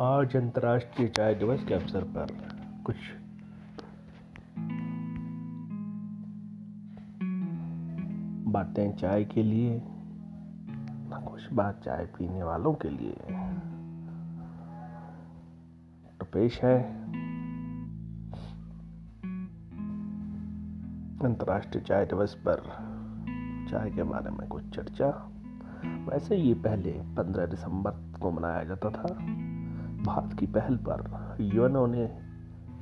आज अंतर्राष्ट्रीय चाय दिवस के अवसर पर कुछ बातें चाय के लिए कुछ बात चाय पीने वालों के लिए। तो पेश है अंतर्राष्ट्रीय चाय दिवस पर। चाय के बारे में कुछ चर्चा। वैसे ये पहले 15 दिसंबर को मनाया जाता था। भारत की पहल पर यूएनओ ने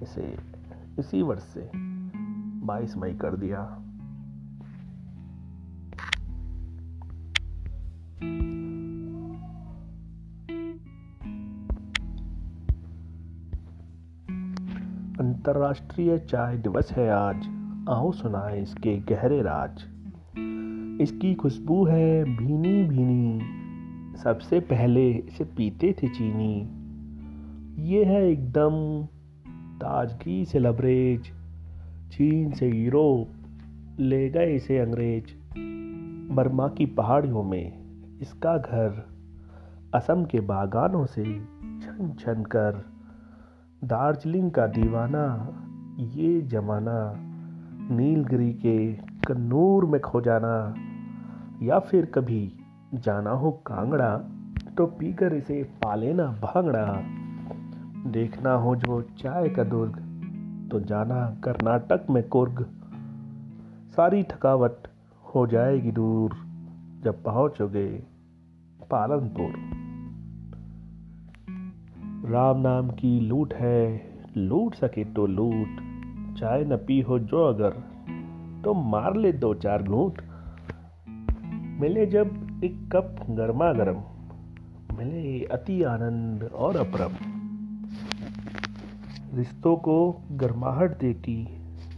इसे इसी वर्ष से 22 मई कर दिया। अंतर्राष्ट्रीय चाय दिवस है आज। आओ सुनाए इसके गहरे राज। इसकी खुशबू है भीनी भीनी सबसे पहले इसे पीते थे चीनी। ये है एकदम ताजगी से लबरेज। चीन से यूरोप ले गए इसे अंग्रेज़। बर्मा की पहाड़ियों में इसका घर असम के बागानों से छन छन कर। दार्जिलिंग का दीवाना, ये जमाना नीलगिरी के कन्नूर में खो जाना या फिर कभी जाना हो कांगड़ा तो पीकर इसे पालेना भांगड़ा। देखना हो जो चाय का दुर्ग तो जाना कर्नाटक में कुर्ग। सारी थकावट हो जाएगी दूर, जब पहुंचोगे पालनपुर। राम नाम की लूट है, लूट सके तो लूट। चाय न पी हो जो अगर तो मार ले दो चार घूट। मिले जब एक कप गर्मा गर्म, मिले अति आनंद और अपरम। रिश्तों को गर्माहट देती,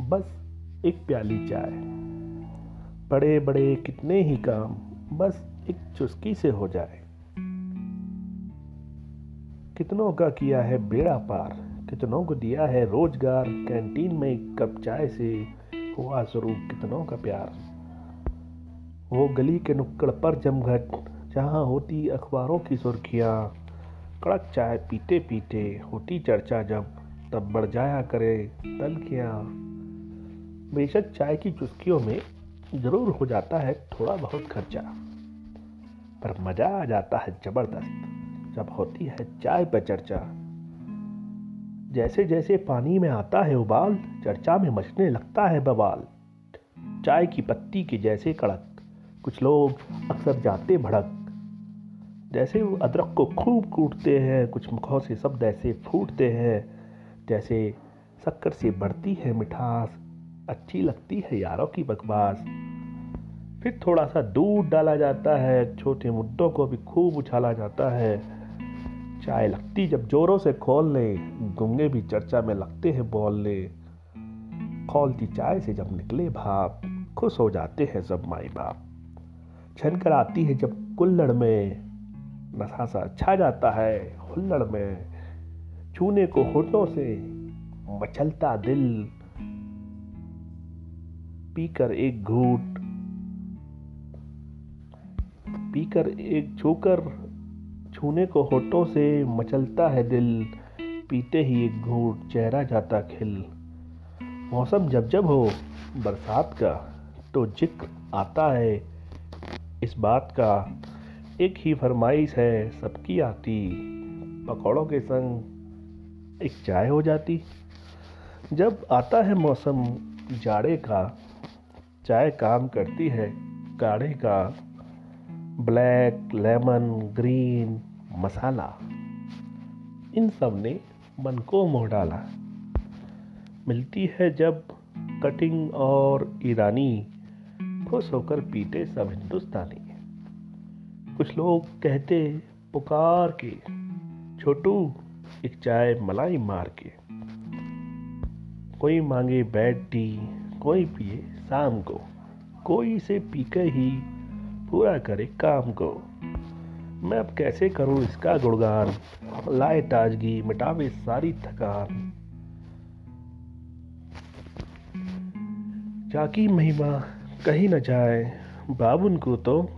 बस एक प्याली चाय। बड़े बड़े कितने ही काम, बस एक चुस्की से हो जाए। कितनों का किया है बेड़ा पार, कितनों को दिया है रोज़गार, कैंटीन में एक कप चाय से हुआ स्वरूप कितनों का प्यार। वो गली के नुक्कड़ पर जमघट, जहाँ होती अखबारों की सुर्खियाँ, कड़क चाय पीते पीते होती चर्चा जब तब बढ़ जाया करे तलखियाँ। बेशक चाय की चुस्कियों में ज़रूर हो जाता है थोड़ा बहुत खर्चा, पर मज़ा आ जाता है ज़बरदस्त जब होती है चाय पर चर्चा। जैसे जैसे पानी में आता है उबाल, चर्चा में मचने लगता है बवाल। चाय की पत्ती के जैसे कड़क, कुछ लोग अक्सर जाते भड़क। जैसे वो अदरक को खूब कूटते हैं, कुछ मुखों से शब्द ऐसे फूटते हैं जैसे शक्कर से बढ़ती है मिठास, अच्छी लगती है यारों की बकवास। फिर थोड़ा सा दूध डाला जाता है, छोटे मुद्दों को भी खूब उछाला जाता है। चाय लगती जब जोरों से खोल ले गुंगे भी चर्चा में लगते हैं बोलने। खोलती चाय से जब निकले भाप, खुश हो जाते हैं सब माई बाप। छन कर आती है जब कुल्लड़ में नशा सा छा जाता है हुल्लड़ में। छूने को होठों से मचलता दिल पीकर एक घूट, पीकर एक छूकर, छूने को होठों से मचलता है दिल, पीते ही एक घूट चेहरा जाता खिल। मौसम जब जब हो, बरसात का तो ज़िक्र आता है। इस बात का एक ही फरमाइश है, सबकी आती, पकौड़ों के संग एक चाय हो जाती। जब आता है मौसम, जाड़े का, चाय काम करती है, काढ़े का, ब्लैक, लेमन, ग्रीन, मसाला। इन सबने मन को मोह डाला। मिलती है जब कटिंग और ईरानी खुश होकर पीते सब हिंदुस्तानी। कुछ लोग कहते, पुकार के, छोटू एक चाय मलाई मार के। कोई मांगे बैड टी, कोई पिए शाम को। कोई से पीकर ही पूरा करे काम को। मैं अब कैसे करूँ इसका गुणगान? लाए ताजगी, मिटावे सारी थकान। जाकी महिमा, कहीं न जाए। बाबुन को तो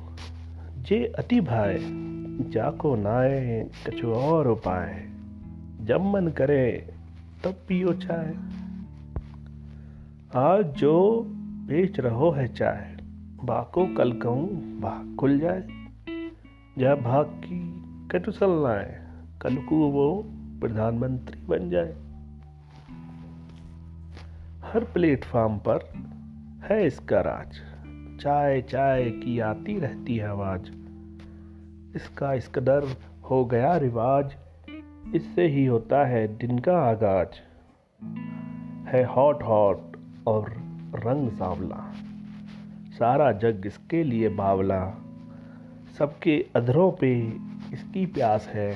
जे अति भाए, जाको नाए, कछु और उपाय जब मन करे, तब पियो चाय। आज जो बेच रहो है चाय, बाको कल कहूँ, भाग खुल जाए। जा भाग की कटुसल लाए कल को वो प्रधानमंत्री बन जाए। हर प्लेटफॉर्म पर है इसका राज। चाय चाय की आती रहती है आवाज़। इसका इस कदर हो गया रिवाज। इससे ही होता है दिन का आगाज़। है हॉट हॉट और रंग सांवला। सारा जग इसके लिए बावला। सबके अधरों पे इसकी प्यास है।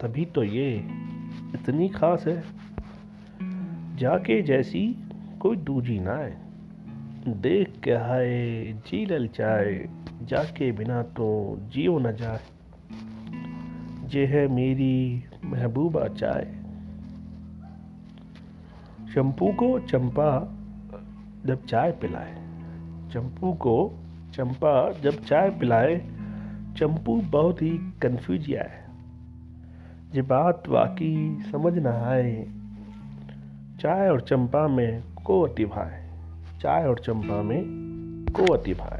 तभी तो ये इतनी खास है। जाके जैसी कोई दूजी ना है देख के हाय, जी ललचाए। जाके बिना तो जियो न जाए। जे है मेरी महबूबा चाय। चंपू को चंपा जब चाय पिलाए। चंपू को चंपा जब चाय पिलाए, चंपू बहुत ही कंफ्यूज आए। ये बात वाकई समझ ना आए। चाय और चंपा में को अति भाई चाय और चंपा में को अति भाई